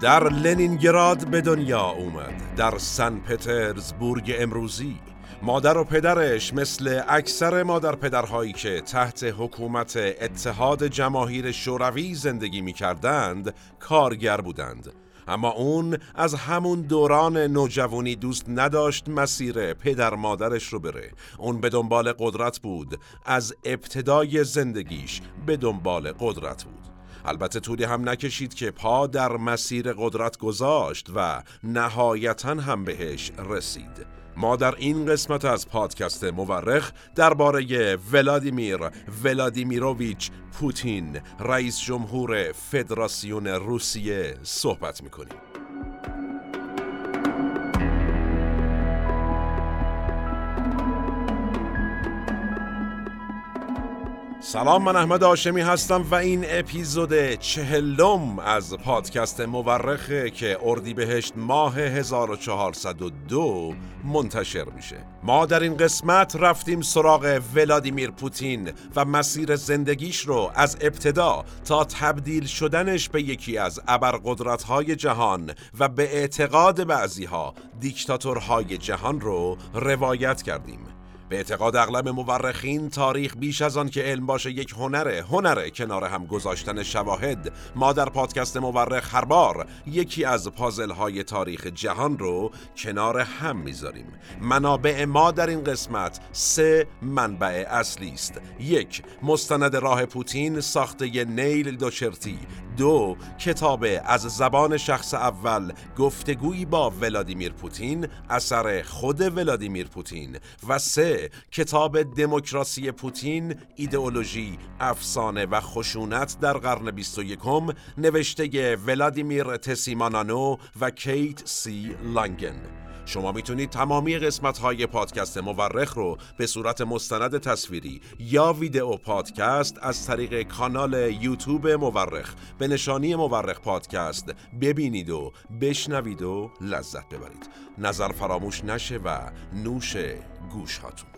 در لنینگراد به دنیا اومد. در سن پترزبورگ امروزی. مادر و پدرش مثل اکثر مادر پدرهایی که تحت حکومت اتحاد جماهیر شوروی زندگی می کردند کارگر بودند. اما اون از همون دوران نوجوانی دوست نداشت مسیر پدر مادرش رو بره. اون به دنبال قدرت بود. از ابتدای زندگیش به دنبال قدرت بود. البته طولی هم نکشید که پا در مسیر قدرت گذاشت و نهایتا هم بهش رسید. ما در این قسمت از پادکست مورخ درباره ولادیمیر ولادیمیروویچ پوتین رئیس جمهور فدراسیون روسیه صحبت می‌کنیم. سلام من احمد آشمی هستم و این اپیزود چهلم از پادکست مورخه که اردیبهشت ماه 1402 منتشر میشه. ما در این قسمت رفتیم سراغ ولادیمیر پوتین و مسیر زندگیش رو از ابتدا تا تبدیل شدنش به یکی از ابرقدرت‌های جهان و به اعتقاد بعضیها دیکتاتورهای جهان رو روایت کردیم. به اعتقاد اغلب مورخین تاریخ بیش از آن که علم باشه یک هنره هنره کنار هم گذاشتن شواهد. ما در پادکست مورخ هر بار یکی از پازل های تاریخ جهان رو کنار هم می‌ذاریم. منابع ما در این قسمت سه منبع اصلی است. یک مستند راه پوتین ساخته نیل دوچرتی. دو کتاب از زبان شخص اول گفتگویی با ولادیمیر پوتین اثر خود ولادیمیر پوتین و سه کتاب دموکراسی پوتین ایدئولوژی افسانه و خشونت در قرن 21 نوشته ولادیمیر تسیمانانو و کیت سی لانگن. شما می‌تونید تمامی قسمت های پادکست مورخ رو به صورت مستند تصویری یا ویدئو پادکست از طریق کانال یوتیوب مورخ به نشانی مورخ پادکست ببینید و بشنوید و لذت ببرید. نظر فراموش نشه و نوش گوش هاتون.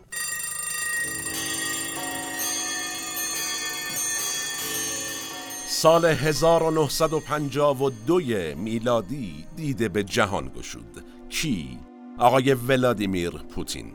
سال 1952 میلادی دیده به جهان گشود. کی؟ آقای ولادیمیر پوتین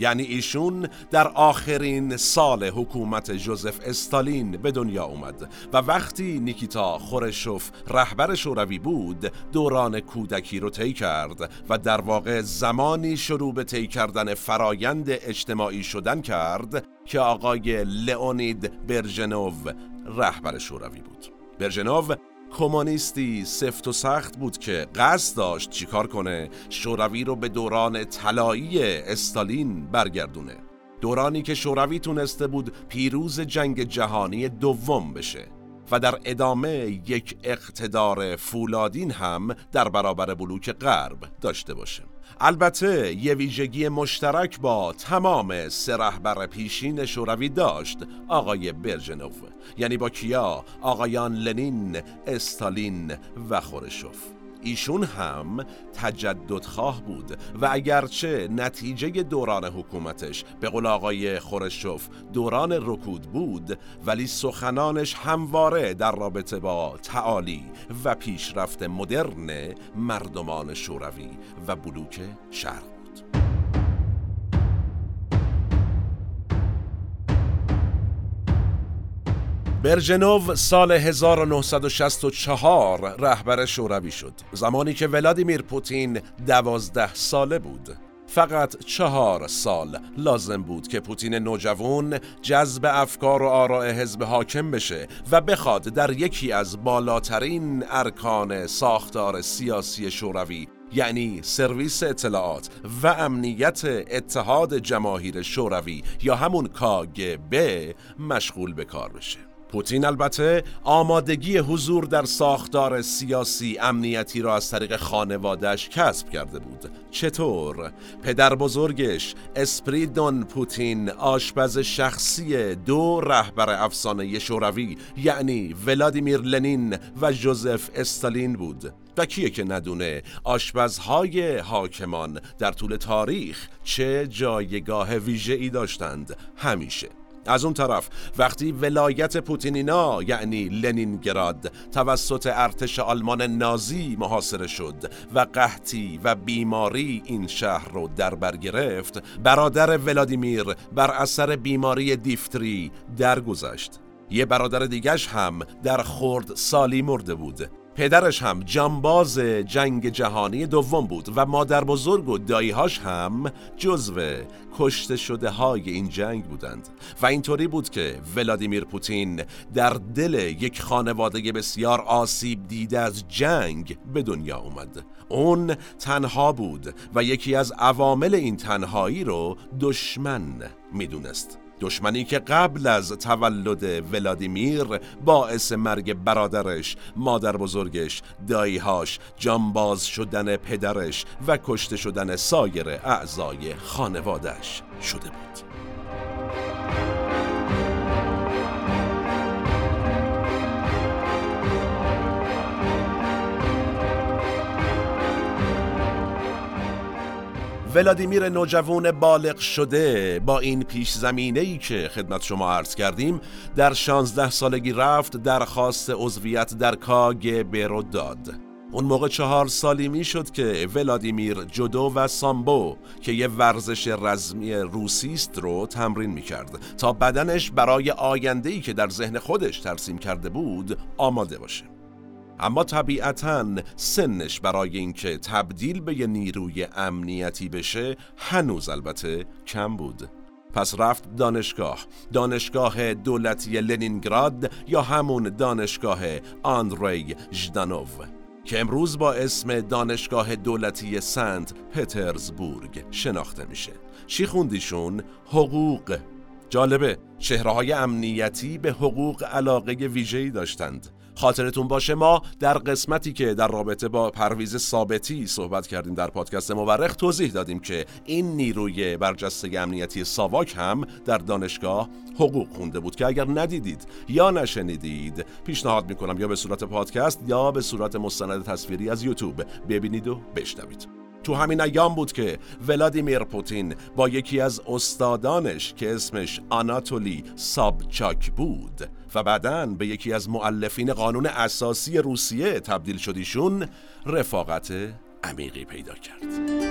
یعنی ایشون در آخرین سال حکومت جوزف استالین به دنیا اومد و وقتی نیکیتا خورشوف رهبر شوروی بود دوران کودکی رو طی کرد و در واقع زمانی شروع به طی کردن فرایند اجتماعی شدن کرد که آقای لئونید برژنوو رهبر شوروی بود برژنوو کمونیستی سفت و سخت بود که قصد داشت چیکار کنه؟ شوروی رو به دوران طلایی استالین برگردونه. دورانی که شوروی تونسته بود پیروز جنگ جهانی دوم بشه. و در ادامه یک اقتدار فولادین هم در برابر بلوک غرب داشته باشه. البته یه ویژگی مشترک با تمام سه رهبر پیشین شوروی داشت آقای برژنوف. یعنی با کیا؟ آقایان لنین استالین و خورشوف. ایشون هم تجددخواه بود و اگرچه نتیجه دوران حکومتش به قول آقای خورشوف دوران رکود بود ولی سخنانش همواره در رابطه با تعالی و پیشرفت مدرن مردمان شوروی و بلوک شرق برژنوف سال 1964 رهبر شوروی شد. زمانی که ولادیمیر پوتین دوازده ساله بود. فقط چهار سال لازم بود که پوتین نوجوان جذب افکار و آراء حزب حاکم بشه و بخواد در یکی از بالاترین ارکان ساختار سیاسی شوروی یعنی سرویس اطلاعات و امنیت اتحاد جماهیر شوروی یا همون کاگب مشغول به کار بشه. پوتین البته آمادگی حضور در ساختار سیاسی امنیتی را از طریق خانوادش کسب کرده بود. چطور؟ پدر بزرگش اسپریدون پوتین آشپز شخصی دو رهبر افسانه شوروی یعنی ولادیمیر لنین و جوزف استالین بود. و کیه که ندونه آشپزهای حاکمان در طول تاریخ چه جایگاه ویژه‌ای داشتند؟ همیشه. از اون طرف وقتی ولایت پوتینینا یعنی لنینگراد توسط ارتش آلمان نازی محاصره شد و قحطی و بیماری این شهر رو در بر گرفت برادر ولادیمیر بر اثر بیماری دیفتری درگذشت. یه برادر دیگش هم در خورد سالی مرده بود. پدرش هم جانباز جنگ جهانی دوم بود و مادر بزرگ و داییهاش هم جزو کشته شده های این جنگ بودند. و اینطوری بود که ولادیمیر پوتین در دل یک خانواده بسیار آسیب دیده از جنگ به دنیا اومد. اون تنها بود و یکی از عوامل این تنهایی رو دشمن می‌دونست. دشمنی که قبل از تولد ولادیمیر باعث مرگ برادرش، مادر بزرگش، داییهاش، جانباز شدن پدرش و کشته شدن سایر اعضای خانوادش شده بود. ولادیمیر نوجوان بالغ شده با این پیش زمینه ای که خدمت شما عرض کردیم در 16 سالگی رفت درخواست عضویت در کاگبه رو داد. اون موقع چهار سالی می شد که ولادیمیر جدو و سامبو که یه ورزش رزمی روسی است رو تمرین می کرد تا بدنش برای آینده‌ای که در ذهن خودش ترسیم کرده بود آماده باشه. اما طبیعتا سنش برای اینکه تبدیل به یه نیروی امنیتی بشه هنوز البته کم بود. پس رفت دانشگاه. دانشگاه دولتی لنینگراد یا همون دانشگاه آندری ژدانوف که امروز با اسم دانشگاه دولتی سنت پترزبورگ شناخته میشه. چی خوندیشون؟ حقوق. جالبه چهره های امنیتی به حقوق علاقه ویژه‌ای داشتند. خاطرتون باشه ما در قسمتی که در رابطه با پرویز ثابتی صحبت کردیم در پادکست مورخ توضیح دادیم که این نیروی برجسته امنیتی ساواک هم در دانشگاه حقوق خونده بود که اگر ندیدید یا نشنیدید پیشنهاد می‌کنم یا به صورت پادکست یا به صورت مستند تصویری از یوتیوب ببینید و بشنوید. تو همین ایام بود که ولادیمیر پوتین با یکی از استادانش که اسمش آناتولی سابچاک بود و بعدا به یکی از معلفین قانون اساسی روسیه تبدیل شدیشون رفاقت عمیقی پیدا کرد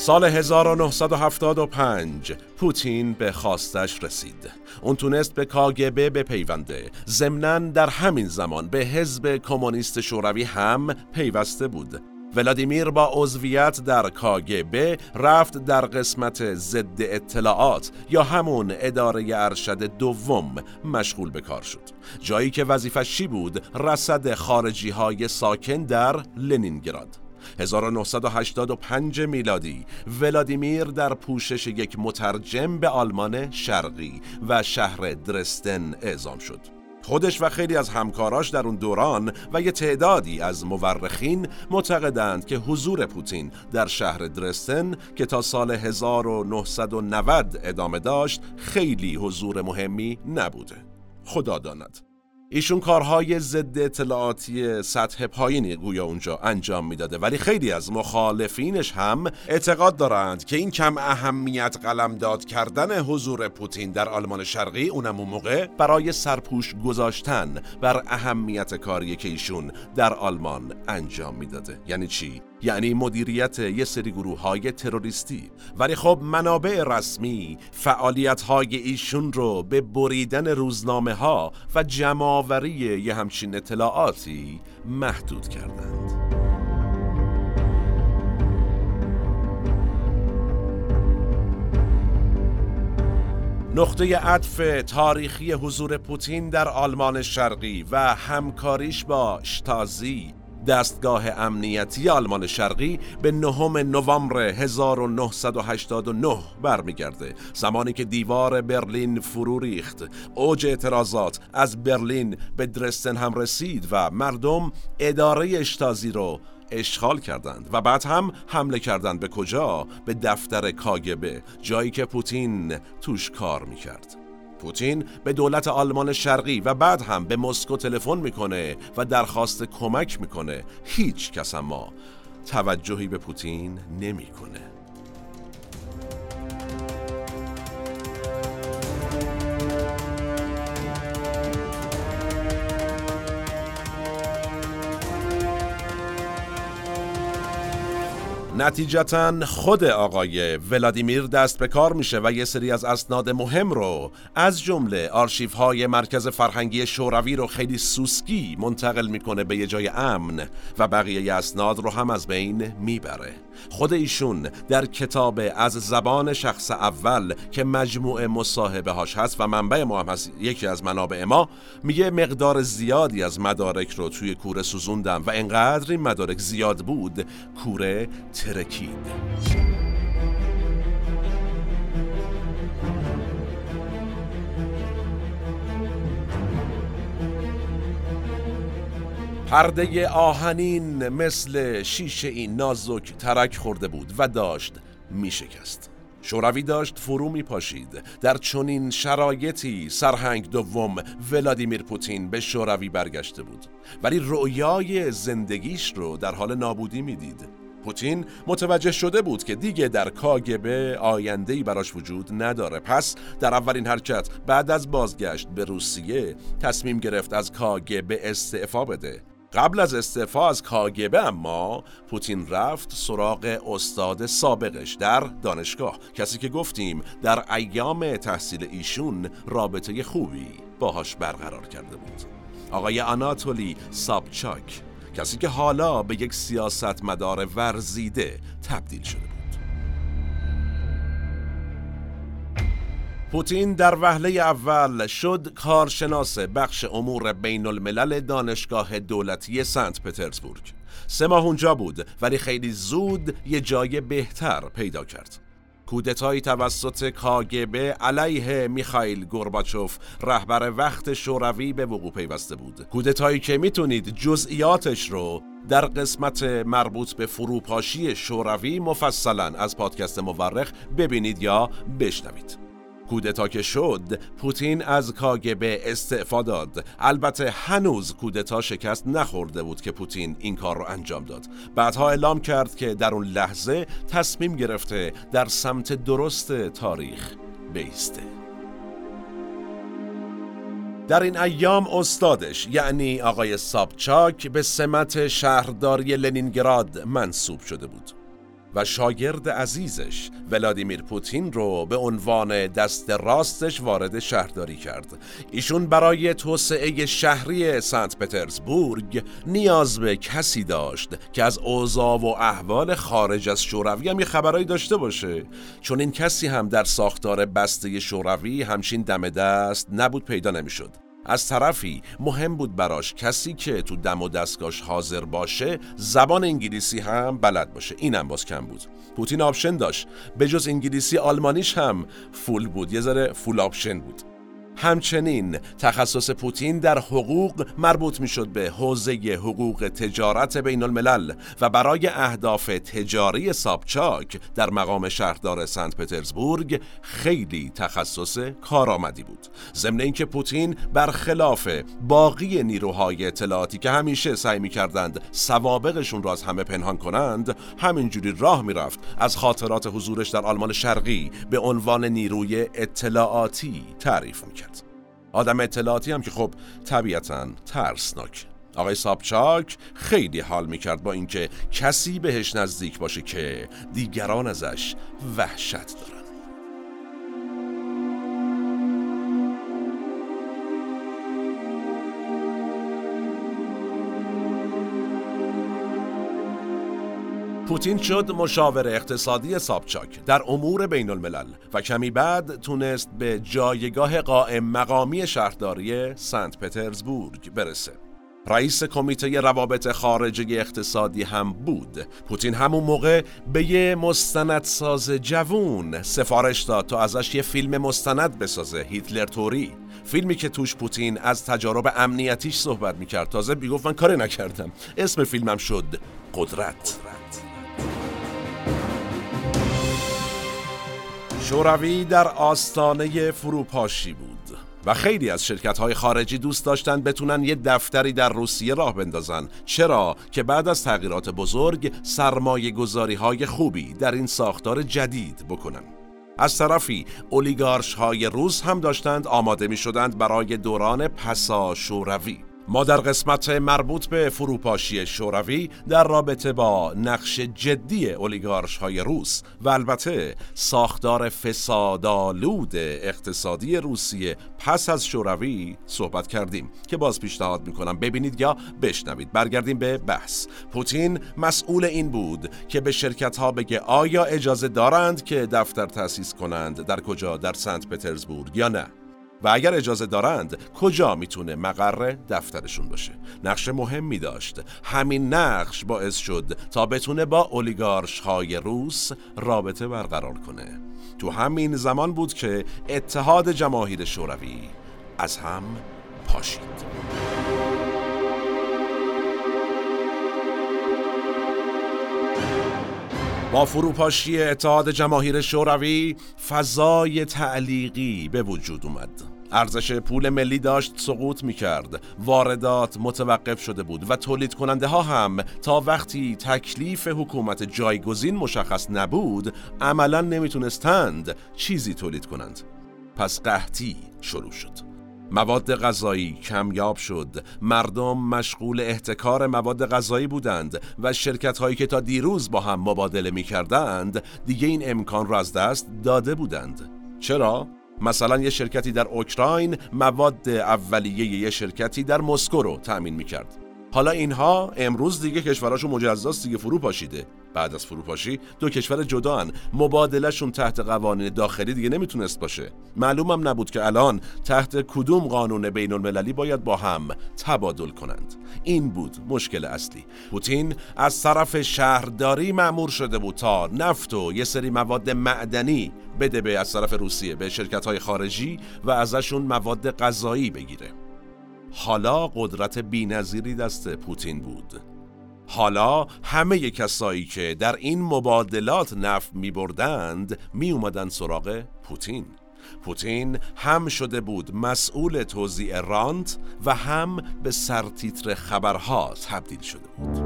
سال 1975 پوتین به خواستش رسید. اون تونست به کاگبه بپیونده. ضمناً در همین زمان به حزب کمونیست شوروی هم پیوسته بود. ولادیمیر با عضویت در کاگبه رفت در قسمت ضد اطلاعات یا همون اداره ارشد دوم مشغول به کار شد. جایی که وظیفش چی بود؟ رصد خارجی های ساکن در لنینگراد. 1985 میلادی ولادیمیر در پوشش یک مترجم به آلمان شرقی و شهر درستن اعزام شد. خودش و خیلی از همکاراش در اون دوران و یه تعدادی از مورخین معتقدند که حضور پوتین در شهر درستن که تا سال 1990 ادامه داشت خیلی حضور مهمی نبوده. خدا داند. ایشون کارهای ضد اطلاعاتی سطح پایینی گویا اونجا انجام می‌داده. ولی خیلی از مخالفینش هم اعتقاد دارند که این کم اهمیت قلمداد کردن حضور پوتین در آلمان شرقی اونم اون موقع برای سرپوش گذاشتن بر اهمیت کاری که ایشون در آلمان انجام می‌داده. یعنی چی؟ یعنی مدیریت یه سری گروه های تروریستی. ولی خب منابع رسمی فعالیت های ایشون رو به بریدن روزنامه ها و جمعآوری یه همچین اطلاعاتی محدود کردند. نقطه عطف تاریخی حضور پوتین در آلمان شرقی و همکاریش با شتازی دستگاه امنیتی آلمان شرقی به نهم نوامبر 1989 برمیگرده. زمانی که دیوار برلین فرو ریخت. اوج اعتراضات از برلین به درستن هم رسید و مردم اداره اشتازی رو اشغال کردند و بعد هم حمله کردند. به کجا؟ به دفتر کاگبه جایی که پوتین توش کار می‌کرد. پوتین به دولت آلمان شرقی و بعد هم به مسکو تلفن می‌کنه و درخواست کمک می‌کنه. هیچ کس اما توجهی به پوتین نمی‌کنه. نتیجتا خود آقای ولادیمیر دست به کار میشه و یه سری از اسناد مهم رو از جمله آرشیف های مرکز فرهنگی شوروی رو خیلی سوسکی منتقل می‌کنه به یه جای امن و بقیه اسناد رو هم از بین می‌بره. خود ایشون در کتاب از زبان شخص اول که مجموعه مصاحبه هاش هست و منبع ما هم هست یکی از منابع ما میگه مقدار زیادی از مدارک رو توی کوره سوزوندم و انقدر این مدارک زیاد بود کوره ترکید پرده آهنین مثل شیشه این نازک ترک خورده بود و داشت می شکست. شوروی داشت فرو می پاشید در چنین شرایطی سرهنگ دوم ولادیمیر پوتین به شوروی برگشته بود. ولی رؤیای زندگیش رو در حال نابودی می‌دید. پوتین متوجه شده بود که دیگه در کاگبه آیندهی براش وجود نداره. پس در اولین حرکت بعد از بازگشت به روسیه تصمیم گرفت از کاگبه استعفا بده. قبل از استعفا از کاگبه اما پوتین رفت سراغ استاد سابقش در دانشگاه. کسی که گفتیم در ایام تحصیل ایشون رابطه خوبی باهاش برقرار کرده بود. آقای آناتولی سابچاک کسی که حالا به یک سیاستمدار ورزیده تبدیل شده بود. پوتین در وهله اول شد کارشناس بخش امور بین الملل دانشگاه دولتی سنت پترزبورگ. سه ماه اونجا بود ولی خیلی زود یه جای بهتر پیدا کرد. کودتایی توسط کاگبه علیه میخائیل گورباچوف رهبر وقت شوروی به وقوع پیوسته بود. کودتایی که می‌تونید جزئیاتش رو در قسمت مربوط به فروپاشی شوروی مفصلا از پادکست مورخ ببینید یا بشنوید. کودتا که شد پوتین از کاگبه استعفا داد. البته هنوز کودتا شکست نخورده بود که پوتین این کار رو انجام داد. بعدها اعلام کرد که در اون لحظه تصمیم گرفته در سمت درست تاریخ بیسته. در این ایام استادش یعنی آقای سابچاک به سمت شهرداری لنینگراد منصوب شده بود. و شاگرد عزیزش ولادیمیر پوتین رو به عنوان دست راستش وارد شهرداری کرد. ایشون برای توسعه شهری سنت پترزبورگ نیاز به کسی داشت که از اوضاع و احوال خارج از شوروی هم یه داشته باشه. چون این کسی هم در ساختار بسته شوروی همچین دم دست نبود پیدا نمی‌شد. از طرفی مهم بود براش کسی که تو دم و دستگاش حاضر باشه زبان انگلیسی هم بلد باشه. اینم باز کم بود. پوتین option داشت. به جز انگلیسی آلمانیش هم full بود. یه ذره full option بود. همچنین تخصص پوتین در حقوق مربوط می‌شد به حوزه حقوق تجارت بین الملل و برای اهداف تجاری سابچاک در مقام شهردار سنت پترزبورگ خیلی تخصص کارآمدی بود. ضمن اینکه پوتین برخلاف باقی نیروهای اطلاعاتی که همیشه سعی می‌کردند سوابقشون را از همه پنهان کنند همینجوری راه می‌رفت از خاطرات حضورش در آلمان شرقی به عنوان نیروی اطلاعاتی تعریف می‌کرد. آدم اطلاعاتی هم که خب طبیعتا ترسناک. آقای سابچاک خیلی حال می‌کرد با اینکه کسی بهش نزدیک باشه که دیگران ازش وحشت دارن. پوتین شد مشاور اقتصادی سابچاک در امور بین الملل و کمی بعد تونست به جایگاه قائم مقامی شهرداری سنت پترزبورگ برسه. رئیس کمیته روابط خارجه اقتصادی هم بود. پوتین همون موقع به یه مستندساز جوون سفارش داد تا ازش یه فیلم مستند بسازه هیتلر توری. فیلمی که توش پوتین از تجارب امنیتیش صحبت می‌کرد. تازه بیگفت من کاری نکردم. اسم فیلمم شد قدرت. شوروی در آستانه فروپاشی بود و خیلی از شرکت های خارجی دوست داشتن بتونن یه دفتری در روسیه راه بندازن. چرا؟ که بعد از تغییرات بزرگ سرمایه گذاری های خوبی در این ساختار جدید بکنن. از طرفی اولیگارش های روس هم داشتند آماده می شدند برای دوران پسا شوروی ما در قسمت مربوط به فروپاشی شوروی در رابطه با نقش جدی اولیگارش های روس و البته ساختار فسادالود اقتصادی روسیه پس از شوروی صحبت کردیم که باز پیشنهاد می‌کنم ببینید یا بشنوید. برگردیم به بحث. پوتین مسئول این بود که به شرکت ها بگه آیا اجازه دارند که دفتر تأسیس کنند در کجا در سنت پترزبورگ یا نه. و اگر اجازه دارند کجا می‌تونه مقر دفترشون باشه؟ نقش مهمی داشت. همین نقش باعث شد تا بتونه با اولیگارش های روس رابطه برقرار کنه. تو همین زمان بود که اتحاد جماهیر شوروی از هم پاشید. با فروپاشی اتحاد جماهیر شوروی فضای تعلیقی به وجود اومد. ارزش پول ملی داشت سقوط می کرد واردات متوقف شده بود و تولید کننده ها هم تا وقتی تکلیف حکومت جایگزین مشخص نبود عملا نمی‌تونستند چیزی تولید کنند پس قحطی شروع شد. مواد غذایی کمیاب شد. مردم مشغول احتکار مواد غذایی بودند و شرکت هایی که تا دیروز با هم مبادله می کردند دیگه این امکان را از دست داده بودند. چرا؟ مثلا یه شرکتی در اوکراین مواد اولیه یه شرکتی در مسکو رو تأمین می کرد حالا اینها امروز دیگه کشوراشون مجزاست دیگه فرو پاشیده. بعد از فروپاشی دو کشور جدا هن. مبادلهشون تحت قوانین داخلی دیگه نمی‌تونست باشه. معلومم نبود که الان تحت کدوم قانون بین المللی باید با هم تبادل کنند. این بود مشکل اصلی. پوتین از طرف شهرداری معمور شده بود تا نفت و یه سری مواد معدنی بده به از طرف روسیه به شرکت های خارجی و ازشون مواد غذایی بگیره. حالا قدرت بینظیری دست پوتین بود. حالا همه کسایی که در این مبادلات نفت می بردند می اومدن سراغ پوتین. پوتین هم شده بود مسئول توزیع رانت و هم به سرتیتر خبرها تبدیل شده بود.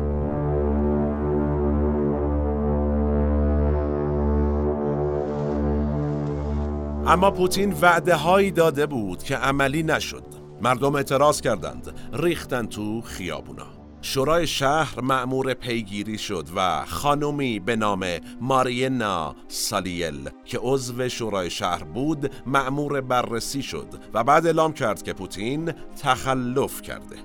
اما پوتین وعده هایی داده بود که عملی نشد. مردم اعتراض کردند. ریختن تو خیابونا. شورای شهر معمور پیگیری شد و خانومی به نام مارینا سالیل که عضو شورای شهر بود معمور بررسی شد و بعد اعلام کرد که پوتین تخلف کرده.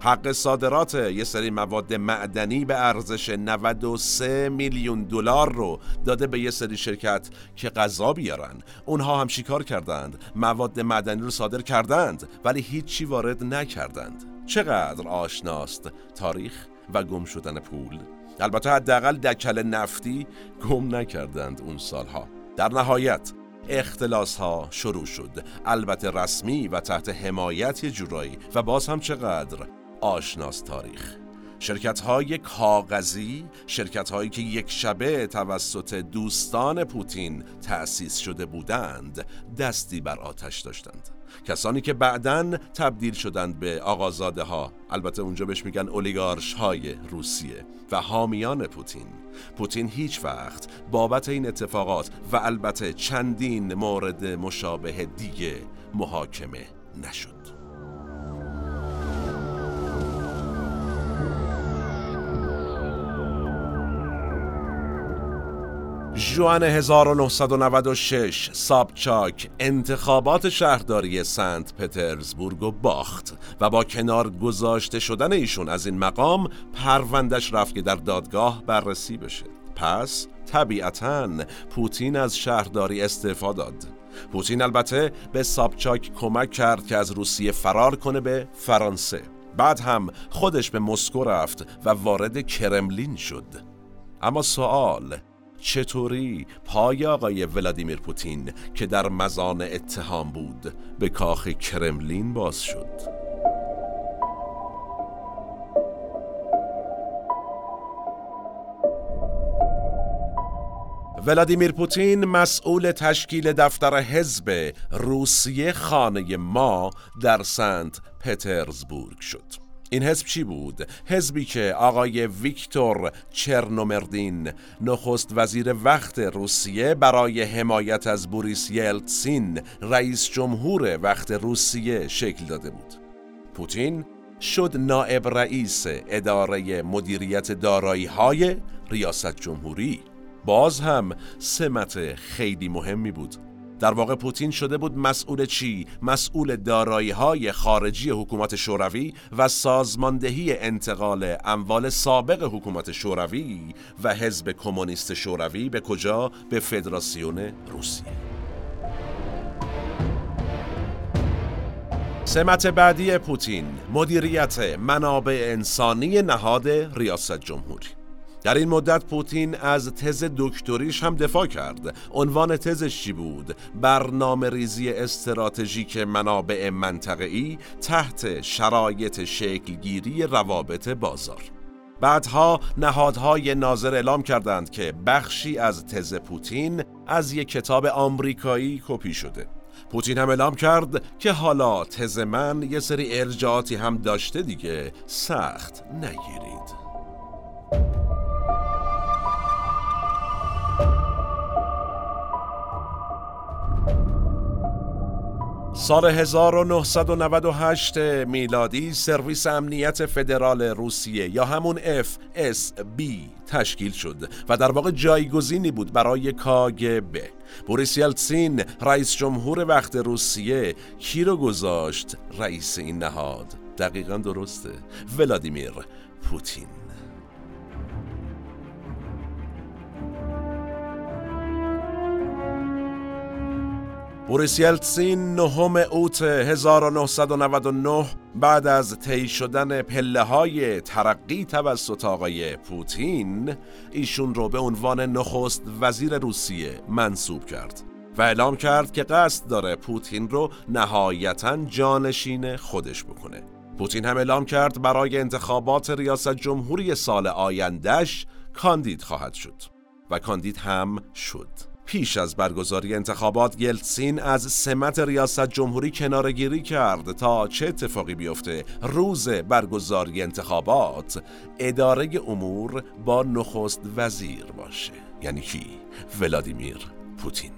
حق صادرات یه سری مواد معدنی به ارزش 93 میلیون دلار رو داده به یه سری شرکت که غذا بیارن. اونها هم شکار کردند. مواد معدنی رو صادر کردند ولی هیچی وارد نکردند. چقدر آشناست تاریخ و گم شدن پول. البته حداقل دکل نفتی گم نکردند اون سالها. در نهایت اختلاس ها شروع شد. البته رسمی و تحت حمایت جورایی و باز هم چقدر آشناس تاریخ. شرکت های کاغذی شرکت هایی که یک شبه توسط دوستان پوتین تأسیس شده بودند دستی بر آتش داشتند. کسانی که بعدا تبدیل شدند به آقازاده ها البته اونجا بهش میگن اولیگارش های روسیه و حامیان پوتین. پوتین هیچ وقت بابت این اتفاقات و البته چندین مورد مشابه دیگه محاکمه نشد. جوان 1996 سابچاک انتخابات شهرداری سنت پترزبورگ و باخت و با کنار گذاشته شدن ایشون از این مقام پروندش رفت که در دادگاه بررسی بشه. پس طبیعتا پوتین از شهرداری استعفا داد. پوتین البته به سابچاک کمک کرد که از روسیه فرار کنه به فرانسه. بعد هم خودش به مسکو رفت و وارد کرملین شد. اما سوال چطوری پای آقای ولادیمیر پوتین که در مزان اتهام بود به کاخ کرملین باز شد؟ ولادیمیر پوتین مسئول تشکیل دفتر حزب روسیه خانه ما در سنت پترزبورگ شد این حزب چی بود؟ حزبی که آقای ویکتور چرنومردین نخست وزیر وقت روسیه برای حمایت از بوریس یلتسین رئیس جمهور وقت روسیه شکل داده بود. پوتین شد نائب رئیس اداره مدیریت دارایی های ریاست جمهوری. باز هم سمت خیلی مهمی بود. در واقع پوتین شده بود مسئول چی؟ مسئول دارایی های خارجی حکومت شوروی و سازماندهی انتقال اموال سابق حکومت شوروی و حزب کمونیست شوروی به کجا؟ به فدراسیون روسیه سمت بعدی پوتین مدیریت منابع انسانی نهاد ریاست جمهوری در این مدت پوتین از تز دکتریش هم دفاع کرد. عنوان تزش چی بود؟ برنامه ریزی استراتژیک منابع منطقه‌ای تحت شرایط شکلگیری روابط بازار. بعدها نهادهای ناظر اعلام کردند که بخشی از تز پوتین از یک کتاب آمریکایی کپی شده. پوتین هم اعلام کرد که حالا تز من یه سری ارجاعاتی هم داشته دیگه سخت نگیرید. سال 1998 میلادی سرویس امنیت فدرال روسیه یا همون FSB تشکیل شد و در واقع جایگزینی بود برای کاگب. بوریس یلتسین رئیس جمهور وقت روسیه کی رو گذاشت رئیس این نهاد؟ دقیقا درسته. ولادیمیر پوتین. بوریس یلتسین نهم اوت 1999 بعد از طی شدن پله های ترقی توسط آقای پوتین ایشون رو به عنوان نخست وزیر روسیه منصوب کرد و اعلام کرد که قصد داره پوتین رو نهایتا جانشین خودش بکنه. پوتین هم اعلام کرد برای انتخابات ریاست جمهوری سال آیندهش کاندید خواهد شد و کاندید هم شد. پیش از برگزاری انتخابات یلتسین از سمت ریاست جمهوری کنارگیری کرد تا چه اتفاقی بیفته روز برگزاری انتخابات اداره امور با نخست وزیر باشه یعنی کی؟ ولادیمیر پوتین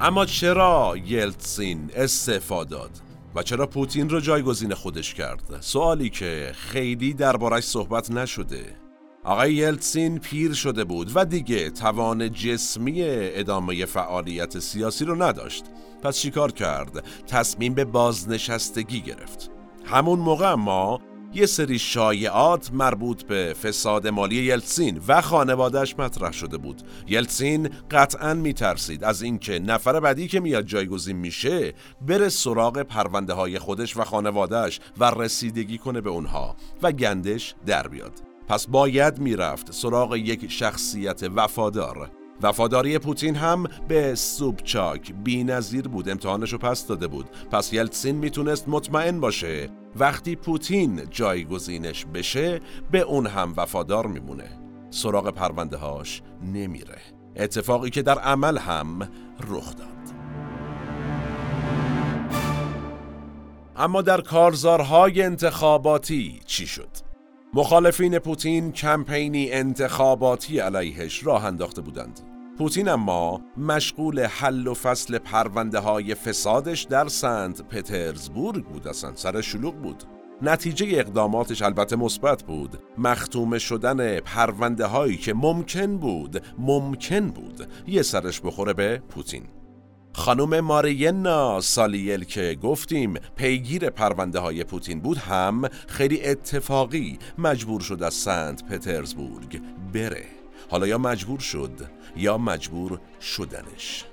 اما چرا یلتسین استعفا داد؟ و چرا پوتین رو جایگزین خودش کرد؟ سوالی که خیلی دربارش صحبت نشده آقای یلتسین پیر شده بود و دیگه توان جسمی ادامه فعالیت سیاسی رو نداشت پس چیکار کرد؟ تصمیم به بازنشستگی گرفت همون موقع ما یه سری شایعات مربوط به فساد مالی یلتسین و خانوادهش مطرح شده بود. یلتسین قطعا میترسید از اینکه نفر بعدی که میاد جایگزین میشه بره سراغ پرونده های خودش و خانوادهش و رسیدگی کنه به اونها و گندش در بیاد. پس باید می‌رفت سراغ یک شخصیت وفادار. وفاداری پوتین هم به سوبچاک بی نظیر بود امتحانشو پس داده بود. پس یلتسین می‌تونست مطمئن باشه وقتی پوتین جایگزینش بشه به اون هم وفادار میمونه. سراغ پرونده هاش نمیره. اتفاقی که در عمل هم رخ داد. اما در کارزارهای انتخاباتی چی شد؟ مخالفین پوتین کمپینی انتخاباتی علیهش راه انداخته بودند. پوتین اما مشغول حل و فصل پرونده های فسادش در سنت پترزبورگ بود. اصلا سر شلوغ بود. نتیجه اقداماتش البته مثبت بود. مختومه شدن پرونده هایی که ممکن بود ممکن بود. یه سرش بخوره به پوتین. خانم مارینا سالیل که گفتیم پیگیر پرونده های پوتین بود هم خیلی اتفاقی مجبور شد از سنت پترزبورگ بره. حالا یا مجبور شد؟ یا مجبور شدنش.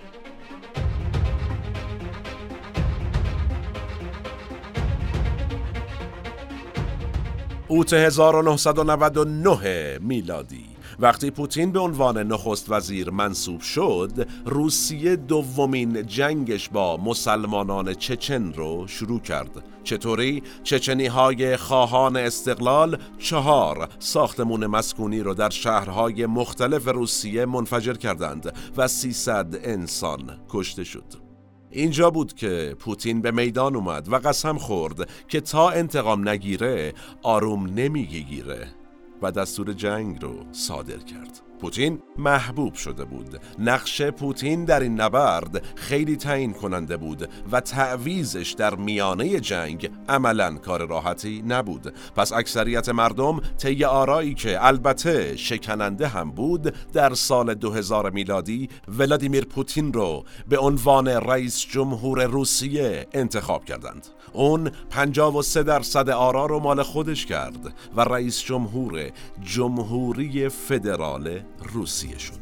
اوت 1999 میلادی. وقتی پوتین به عنوان نخست وزیر منصوب شد روسیه دومین جنگش با مسلمانان چچن رو شروع کرد. چطوری؟ چچنی های خواهان استقلال چهار ساختمون مسکونی رو در شهرهای مختلف روسیه منفجر کردند و 300 انسان کشته شد. اینجا بود که پوتین به میدان اومد و قسم خورد که تا انتقام نگیره آروم نمی‌گیره. و دستور جنگ رو صادر کرد. پوتین محبوب شده بود. نقش پوتین در این نبرد خیلی تعیین کننده بود و تعویزش در میانه جنگ عملا کار راحتی نبود. پس اکثریت مردم طی آرایی که البته شکننده هم بود در سال 2000 میلادی ولادیمیر پوتین رو به عنوان رئیس جمهور روسیه انتخاب کردند. اون 53 درصد آرا رو مال خودش کرد و رئیس جمهور جمهوری فدرال روسیه شد.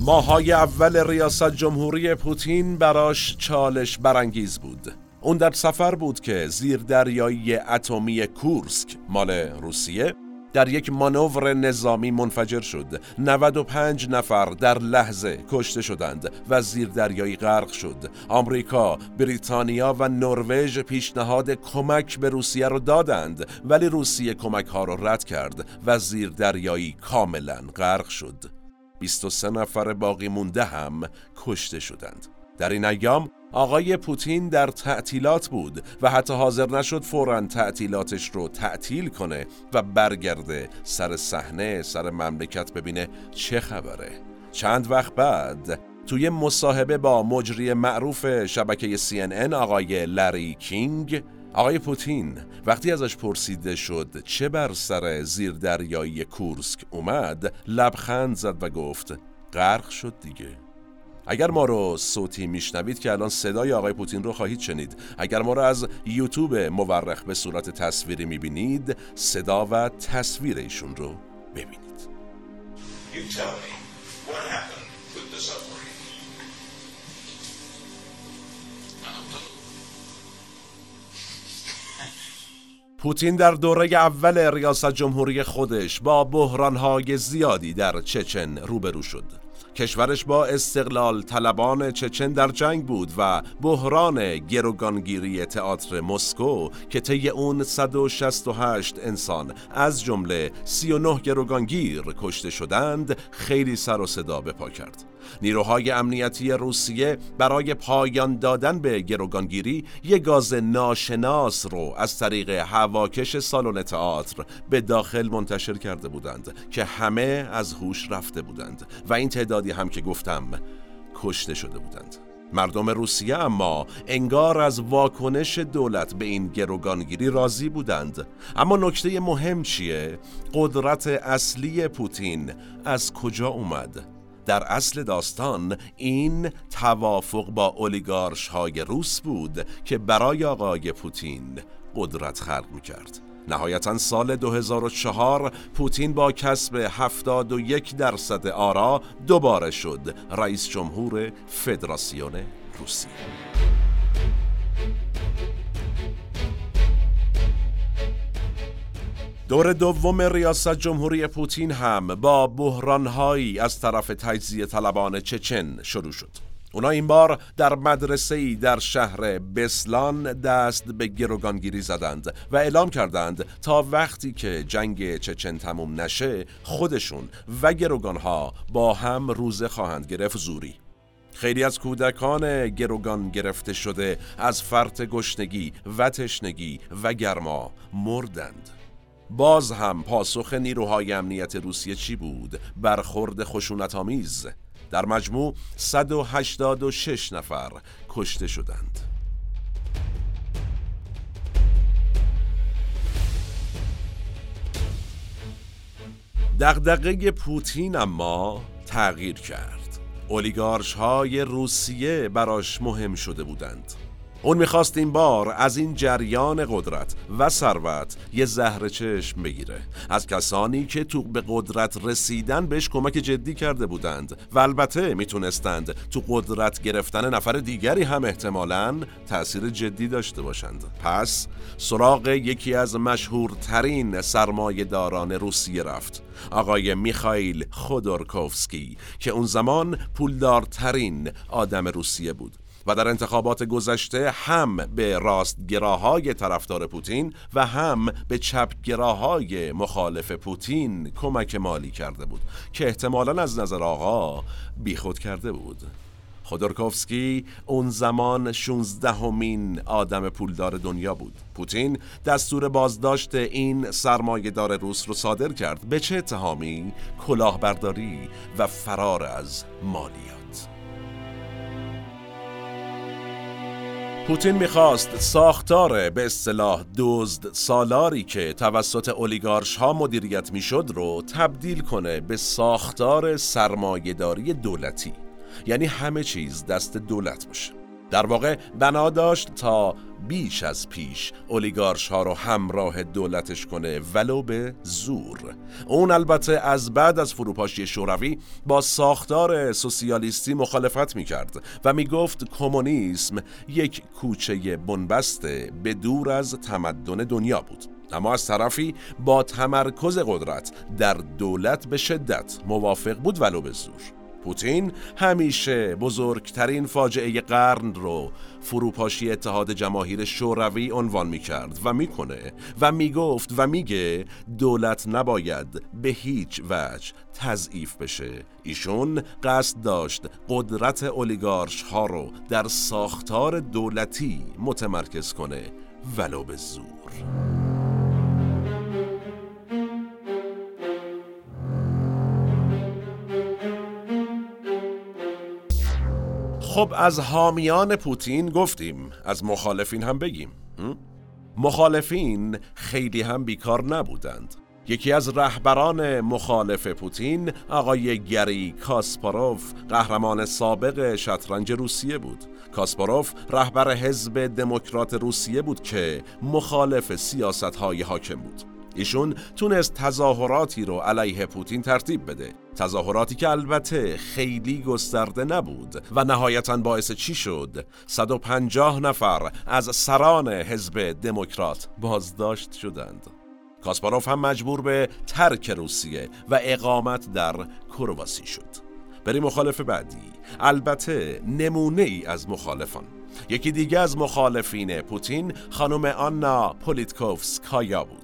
ماهای اول ریاست جمهوری پوتین براش چالش برانگیز بود. اون در سفر بود که زیر دریایی اتمی کورسک مال روسیه در یک مانور نظامی منفجر شد. 95 نفر در لحظه کشته شدند و زیر دریایی غرق شد. آمریکا، بریتانیا و نروژ پیشنهاد کمک به روسیه را دادند ولی روسیه کمک ها را رد کرد و زیر دریایی کاملا غرق شد. 23 نفر باقی مونده هم کشته شدند. در این ایام آقای پوتین در تعطیلات بود و حتی حاضر نشد فورا تعطیلاتش رو تعطیل کنه و برگرده سر صحنه سر مملکت ببینه چه خبره. چند وقت بعد توی مصاحبه با مجری معروف شبکه CNN آقای لری کینگ آقای پوتین وقتی ازش پرسیده شد چه بر سر زیر دریایی کورسک اومد لبخند زد و گفت غرق شد دیگه. اگر ما رو صوتی میشنوید که الان صدای آقای پوتین رو خواهید شنید. اگر ما رو از یوتیوب مورخ به صورت تصویری می‌بینید صدا و تصویر ایشون رو ببینید. پوتین در دوره اول ریاست جمهوری خودش با بحرانهای زیادی در چچن روبرو شد. کشورش با استقلال طلبان چچن در جنگ بود و بحران گروگانگیری تئاتر مسکو که طی اون 168 انسان از جمله 39 گروگانگیر کشته شدند خیلی سر و صدا به پا کرد. نیروهای امنیتی روسیه برای پایان دادن به گروگانگیری یک گاز ناشناس رو از طریق هواکش سالن تئاتر به داخل منتشر کرده بودند که همه از هوش رفته بودند و این تعدادی هم که گفتم کشته شده بودند مردم روسیه اما انگار از واکنش دولت به این گروگانگیری راضی بودند اما نکته مهم چیه؟ قدرت اصلی پوتین از کجا اومد؟ در اصل داستان این توافق با اولیگارش های روس بود که برای آقای پوتین قدرت خلق می کرد نهایتا سال 2004 پوتین با کسب 71 درصد آرا دوباره شد رئیس جمهور فدراسیون روسیه دور دوم ریاست جمهوری پوتین هم با بحرانهایی از طرف تجزیه طلبان چچن شروع شد. اونا این بار در مدرسه ای در شهر بسلان دست به گروگانگیری زدند و اعلام کردند تا وقتی که جنگ چچن تموم نشه خودشون و گروگانها با هم روزه خواهند گرفت زوری خیلی از کودکان گروگان گرفته شده از فرط گشنگی و تشنگی و گرما مردند باز هم پاسخ نیروهای امنیت روسیه چی بود؟ برخورد خشونت آمیز در مجموع 186 نفر کشته شدند. دغدغه پوتین اما تغییر کرد. اولیگارش های روسیه براش مهم شده بودند. اون می‌خواست این بار از این جریان قدرت و ثروت یه زهر چشم بگیره. از کسانی که تو به قدرت رسیدن بهش کمک جدی کرده بودند و البته می‌تونستند تو قدرت گرفتن نفر دیگری هم احتمالاً تأثیر جدی داشته باشند. پس سراغ یکی از مشهورترین سرمایه داران روسیه رفت آقای میخائیل خودورکوفسکی که اون زمان پولدارترین آدم روسیه بود. و در انتخابات گذشته هم به راستگراهای طرفدار پوتین و هم به چپگراهای مخالف پوتین کمک مالی کرده بود که احتمالا از نظر آقا بیخود کرده بود. خودورکوفسکی اون زمان 16 همین آدم پولدار دنیا بود. پوتین دستور بازداشت این سرمایهدار روس رو صادر کرد. به چه اتهامی؟ کلاهبرداری و فرار از مالیات. پوتین می‌خواست ساختار به اصطلاح دزد سالاری که توسط اولیگارش ها مدیریت می‌شد رو تبدیل کنه به ساختار سرمایهداری دولتی. یعنی همه چیز دست دولت باشه. در واقع بنا داشت تا بیش از پیش اولیگارش ها رو همراه دولتش کنه ولو به زور. اون البته از بعد از فروپاشی شوروی با ساختار سوسیالیستی مخالفت می‌کرد و می‌گفت کمونیسم یک کوچه بنبسته به دور از تمدن دنیا بود. اما از طرفی با تمرکز قدرت در دولت به شدت موافق بود ولو به زور. پوتین همیشه بزرگترین فاجعه قرن رو فروپاشی اتحاد جماهیر شوروی عنوان می کرد و می‌کنه و می‌گفت و میگه دولت نباید به هیچ وجه تضعیف بشه. ایشون قصد داشت قدرت اولیگارش ها رو در ساختار دولتی متمرکز کنه ولو به زور. خب از حامیان پوتین گفتیم. از مخالفین هم بگیم. مخالفین خیلی هم بیکار نبودند. یکی از رهبران مخالف پوتین آقای گری کاسپاروف قهرمان سابق شطرنج روسیه بود. کاسپاروف رهبر حزب دموکرات روسیه بود که مخالف سیاست های حاکم بود. ایشون تونست تظاهراتی رو علیه پوتین ترتیب بده. تظاهراتی که البته خیلی گسترده نبود و نهایتا باعث چی شد؟ 150 نفر از سران حزب دموکرات بازداشت شدند. کاسپاروف هم مجبور به ترک روسیه و اقامت در کرواسی شد. بریم مخالف بعدی. البته نمونه ای از مخالفان. یکی دیگه از مخالفین پوتین خانم آنا پولیتکوفسکایا بود.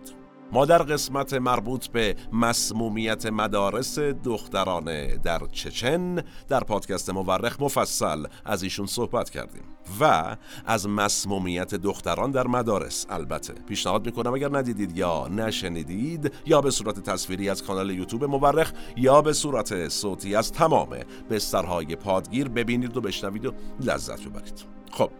ما در قسمت مربوط به مسمومیت مدارس دخترانه در چچن در پادکست مورخ مفصل از ایشون صحبت کردیم و از مسمومیت دختران در مدارس. البته پیشنهاد می‌کنم اگر ندیدید یا نشنیدید یا به صورت تصویری از کانال یوتیوب مورخ یا به صورت صوتی از تمام بسترهای پادگیر ببینید و بشنوید و لذت ببرید. خب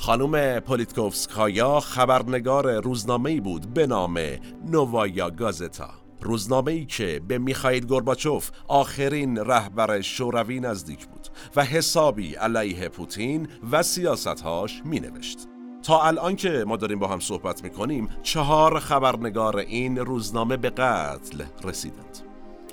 خانم پولیتکوفسکایا خبرنگار روزنامه‌ای بود به نام نووایا گازتا. روزنامه‌ای که به میخائیل گورباچوف آخرین رهبر شوروی نزدیک بود و حسابی علیه پوتین و سیاستهاش می نوشت. تا الان که ما داریم با هم صحبت می کنیم چهار خبرنگار این روزنامه به قتل رسیدند.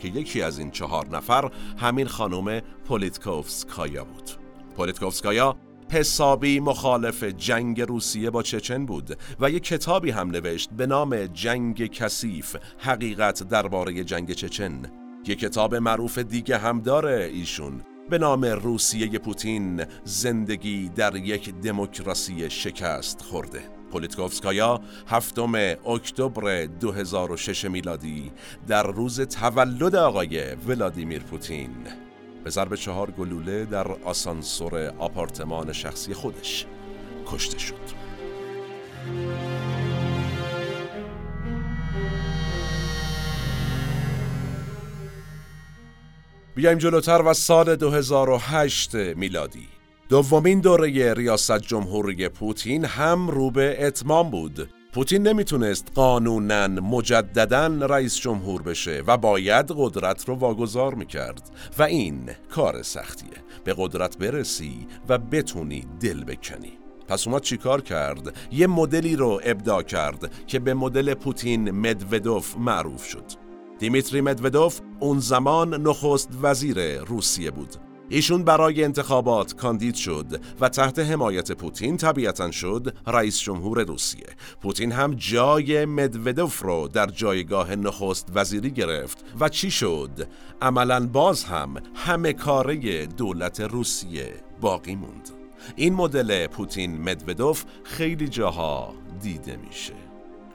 که یکی از این چهار نفر همین خانم پولیتکوفسکایا بود. پولیتکوفسکایا حسابی مخالف جنگ روسیه با چچن بود و یک کتابی هم نوشت به نام جنگ کثیف حقیقت درباره جنگ چچن. یک کتاب معروف دیگه هم داره ایشون به نام روسیه پوتین زندگی در یک دموکراسی شکست خورده. پولیتکوفسکایا هفتم اکتبر 2006 میلادی در روز تولد آقای ولادیمیر پوتین. به ضرب چهار گلوله در آسانسور آپارتمان شخصی خودش کشته شد. بیایم جلوتر و سال 2008 میلادی. دومین دوره ریاست جمهوری پوتین هم رو به اتمام بود. پوتین نمی‌تونست قانونا مجددا رئیس جمهور بشه و باید قدرت رو واگذار می‌کرد و این کار سختیه به قدرت برسی و بتونی دل بکنی پس اومد چیکار کرد؟ یه مدلی رو ابداع کرد که به مدل پوتین مدودوف معروف شد. دیمیتری مدودوف اون زمان نخست وزیر روسیه بود. ایشون برای انتخابات کاندید شد و تحت حمایت پوتین طبیعتا شد رئیس جمهور روسیه. پوتین هم جای مدودوف رو در جایگاه نخست وزیری گرفت و چی شد؟ عملا باز هم همه کاره دولت روسیه باقی موند. این مدل پوتین مدودوف خیلی جاها دیده میشه.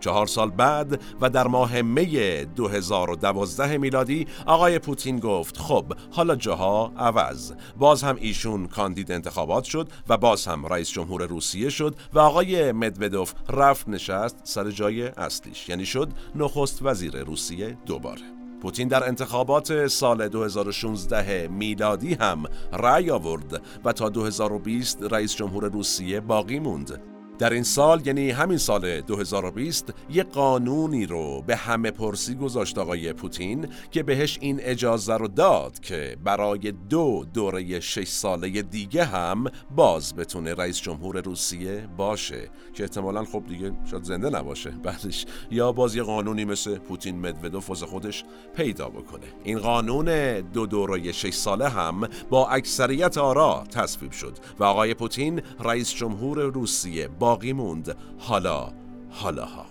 چهار سال بعد و در ماه می 2012 میلادی آقای پوتین گفت خب حالا جاها عوض. باز هم ایشون کاندید انتخابات شد و باز هم رئیس جمهور روسیه شد و آقای مدودوف رفت نشست سر جای اصلیش یعنی شد نخست وزیر روسیه دوباره. پوتین در انتخابات سال 2016 میلادی هم رأی آورد و تا 2020 رئیس جمهور روسیه باقی موند. در این سال یعنی همین سال 2020 یه قانونی رو به همه پرسی گذاشت آقای پوتین که بهش این اجازه رو داد که برای دو دوره شش ساله دیگه هم باز بتونه رئیس جمهور روسیه باشه که احتمالا خب دیگه شاید زنده نباشه بعدش. یا باز یه قانونی مثل پوتین مدودوف واسه خودش پیدا بکنه. این قانون دو دوره شش ساله هم با اکثریت آرا تصویب شد و آقای پوتین رئیس جمهور روسیه باقی موند. حالا حالاها.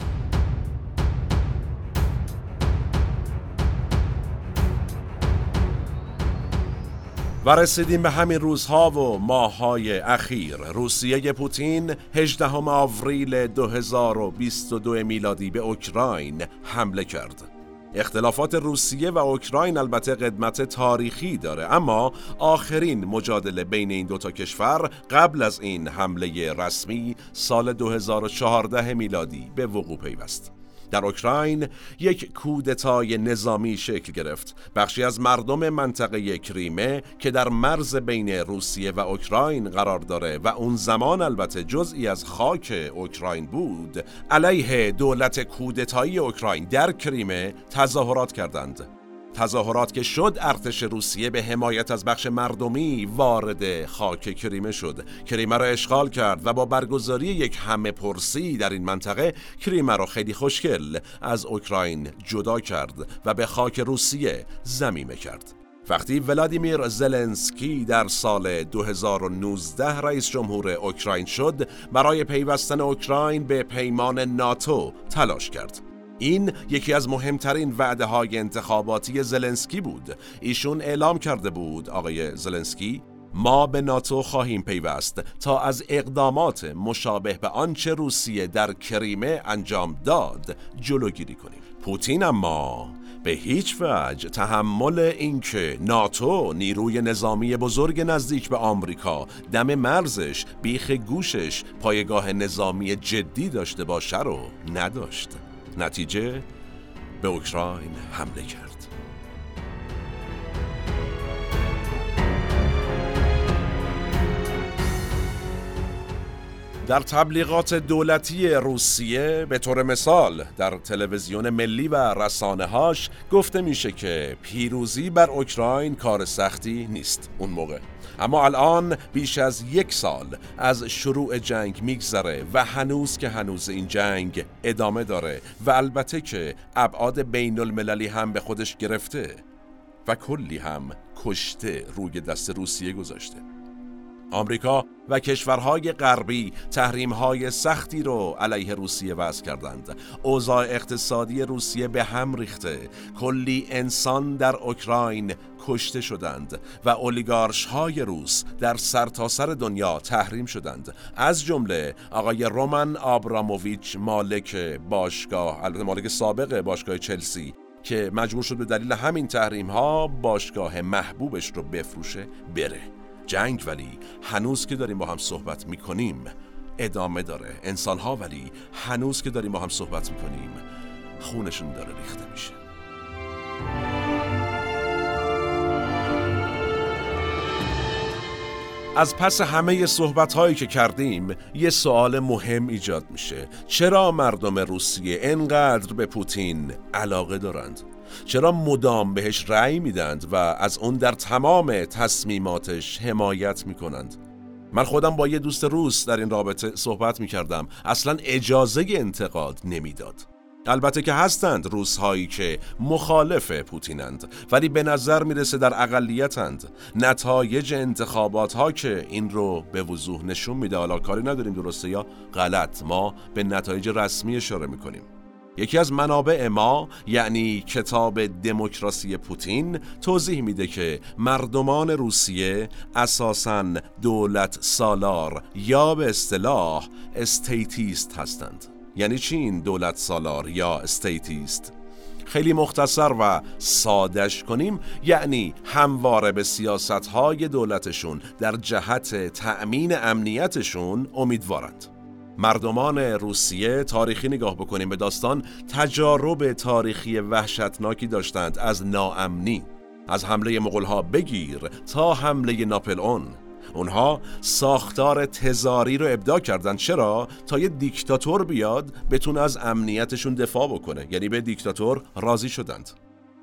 و رسیدیم به همین روزها و ماههای اخیر. روسیه پوتین 18 آوریل 2022 میلادی به اوکراین حمله کرد. اختلافات روسیه و اوکراین البته قدمت تاریخی داره. اما آخرین مجادله بین این دوتا کشور قبل از این حمله رسمی سال 2014 میلادی به وقوع پیوست. در اوکراین یک کودتای نظامی شکل گرفت. بخشی از مردم منطقه کریمه که در مرز بین روسیه و اوکراین قرار داره و اون زمان البته جزئی از خاک اوکراین بود علیه دولت کودتایی اوکراین در کریمه تظاهرات کردند. تظاهرات که شد ارتش روسیه به حمایت از بخش مردمی وارد خاک کریمه شد. کریمه را اشغال کرد و با برگزاری یک همه پرسی در این منطقه کریمه را خیلی خوشگل از اوکراین جدا کرد و به خاک روسیه زمیمه کرد. وقتی ولادیمیر زلنسکی در سال 2019 رئیس جمهور اوکراین شد برای پیوستن اوکراین به پیمان ناتو تلاش کرد. این یکی از مهمترین وعده های انتخاباتی زلنسکی بود. ایشون اعلام کرده بود آقای زلنسکی ما به ناتو خواهیم پیوست تا از اقدامات مشابه به آنچه روسیه در کریمه انجام داد جلوگیری کنیم. پوتین اما به هیچ وجه تحمل اینکه ناتو نیروی نظامی بزرگ نزدیک به آمریکا دم مرزش بیخ گوشش پایگاه نظامی جدی داشته باشه رو نداشت. نتیجه به اوکراین حمله کرد. در تبلیغات دولتی روسیه به طور مثال در تلویزیون ملی و رسانه هاش گفته میشه که پیروزی بر اوکراین کار سختی نیست. اون موقع اما الان بیش از یک سال از شروع جنگ میگذره و هنوز که هنوز این جنگ ادامه داره و البته که ابعاد بین المللی هم به خودش گرفته و کلی هم کشته روی دست روسیه گذاشته. آمریکا و کشورهای غربی تحریمهای سختی رو علیه روسیه وضع کردند. اوضاع اقتصادی روسیه به هم ریخته. کلی انسان در اوکراین کشته شدند و اولیگارش های روس در سرتاسر سر دنیا تحریم شدند. از جمله آقای رومن آبراموویچ مالک باشگاه البته مالک سابق باشگاه چلسی که مجبور شد به دلیل همین تحریم ها باشگاه محبوبش رو بفروشه بره. جنگ ولی هنوز که داریم با هم صحبت می‌کنیم ادامه داره. انسان ها ولی هنوز که داریم با هم صحبت می‌کنیم خونشون داره ریخته میشه. از پس همه صحبت هایی که کردیم یه سوال مهم ایجاد میشه. چرا مردم روسیه انقدر به پوتین علاقه دارند؟ چرا مدام بهش رأی میدند و از اون در تمام تصمیماتش حمایت می‌کنند؟ من خودم با یه دوست روس در این رابطه صحبت می کردم اصلا اجازه انتقاد نمی‌داد. البته که هستند روسهایی که مخالف پوتینند ولی به نظر می‌رسه در اقلیتند. نتایج انتخابات ها که این رو به وضوح نشون میده. حالا کاری نداریم درسته یا غلط. ما به نتایج رسمی اشاره می‌کنیم. یکی از منابع ما یعنی کتاب دموکراسی پوتین توضیح میده که مردمان روسیه اساساً دولت سالار یا به اصطلاح statist هستند. یعنی چی این دولت سالار یا statist؟ خیلی مختصر و سادش کنیم. یعنی همواره به سیاست های دولتشون در جهت تأمین امنیتشون امیدوارند. مردمان روسیه تاریخی نگاه بکنیم به داستان تجارب تاریخی وحشتناکی داشتند از ناامنی. از حمله مغلها بگیر تا حمله ناپلئون. اونها ساختار تزاری رو ابداع کردن چرا؟ تا یه دیکتاتور بیاد بتونه از امنیتشون دفاع بکنه. یعنی به دیکتاتور راضی شدند.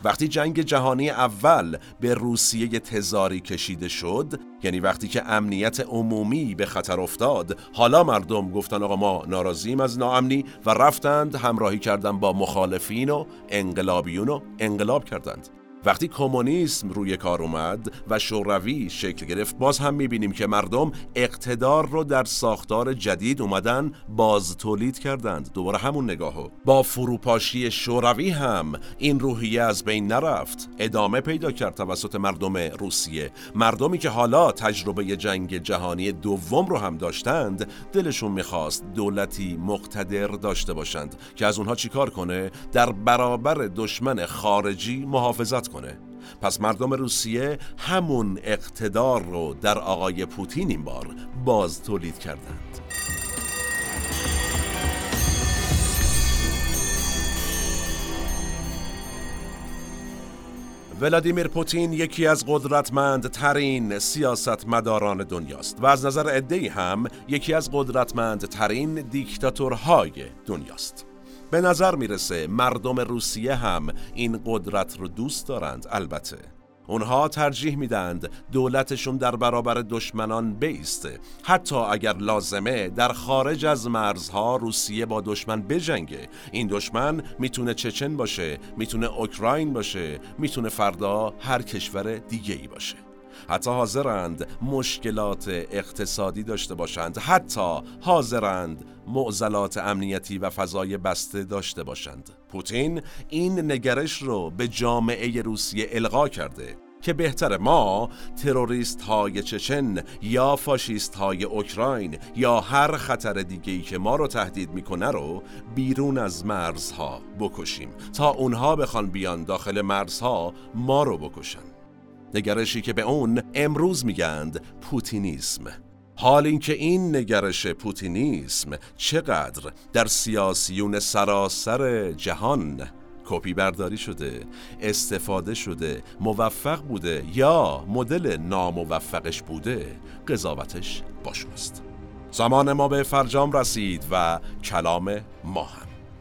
وقتی جنگ جهانی اول به روسیه تزاری کشیده شد یعنی وقتی که امنیت عمومی به خطر افتاد حالا مردم گفتن آقا ما ناراضیم از ناامنی و رفتند همراهی کردن با مخالفین و انقلابیون و انقلاب کردند. وقتی کمونیسم روی کار اومد و شوروی شکل گرفت باز هم می‌بینیم که مردم اقتدار رو در ساختار جدید اومدن باز تولید کردند. دوباره همون نگاهو. با فروپاشی شوروی هم این روحیه از بین نرفت. ادامه پیدا کرد توسط مردم روسیه. مردمی که حالا تجربه جنگ جهانی دوم رو هم داشتند دلشون می‌خواست دولتی مقتدر داشته باشند که از اونها چیکار کنه؟ در برابر دشمن خارجی محافظت کنه پس مردم روسیه همون اقتدار رو در آقای پوتین این بار باز تولید کردند ولادیمیر پوتین یکی از قدرتمندترین سیاستمداران دنیاست و از نظر عده‌ای هم یکی از قدرتمندترین دیکتاتورهای دنیاست. به نظر می‌رسه مردم روسیه هم این قدرت رو دوست دارند البته. اونها ترجیح میدند دولتشون در برابر دشمنان بیسته. حتی اگر لازمه در خارج از مرزها روسیه با دشمن بجنگه. این دشمن می‌تونه چچن باشه می‌تونه اوکراین باشه می‌تونه فردا هر کشور دیگه ای باشه. حتی حاضرند مشکلات اقتصادی داشته باشند. حتی حاضرند معضلات امنیتی و فضای بسته داشته باشند. پوتین این نگرش رو به جامعه روسیه القا کرده که بهتر ما تروریست های چچن یا فاشیست های اوکراین یا هر خطر دیگهی که ما رو تهدید می‌کنه رو بیرون از مرزها بکشیم. تا اونها بخوان بیان داخل مرزها ما رو بکشن. نگرشی که به اون امروز میگند پوتینیسم. حال اینکه این نگرش پوتینیسم چقدر در سیاسیون سراسر جهان کپی برداری شده استفاده شده موفق بوده یا مدل ناموفقش بوده قضاوتش باشوست زمان ما به فرجام رسید و کلام ما هم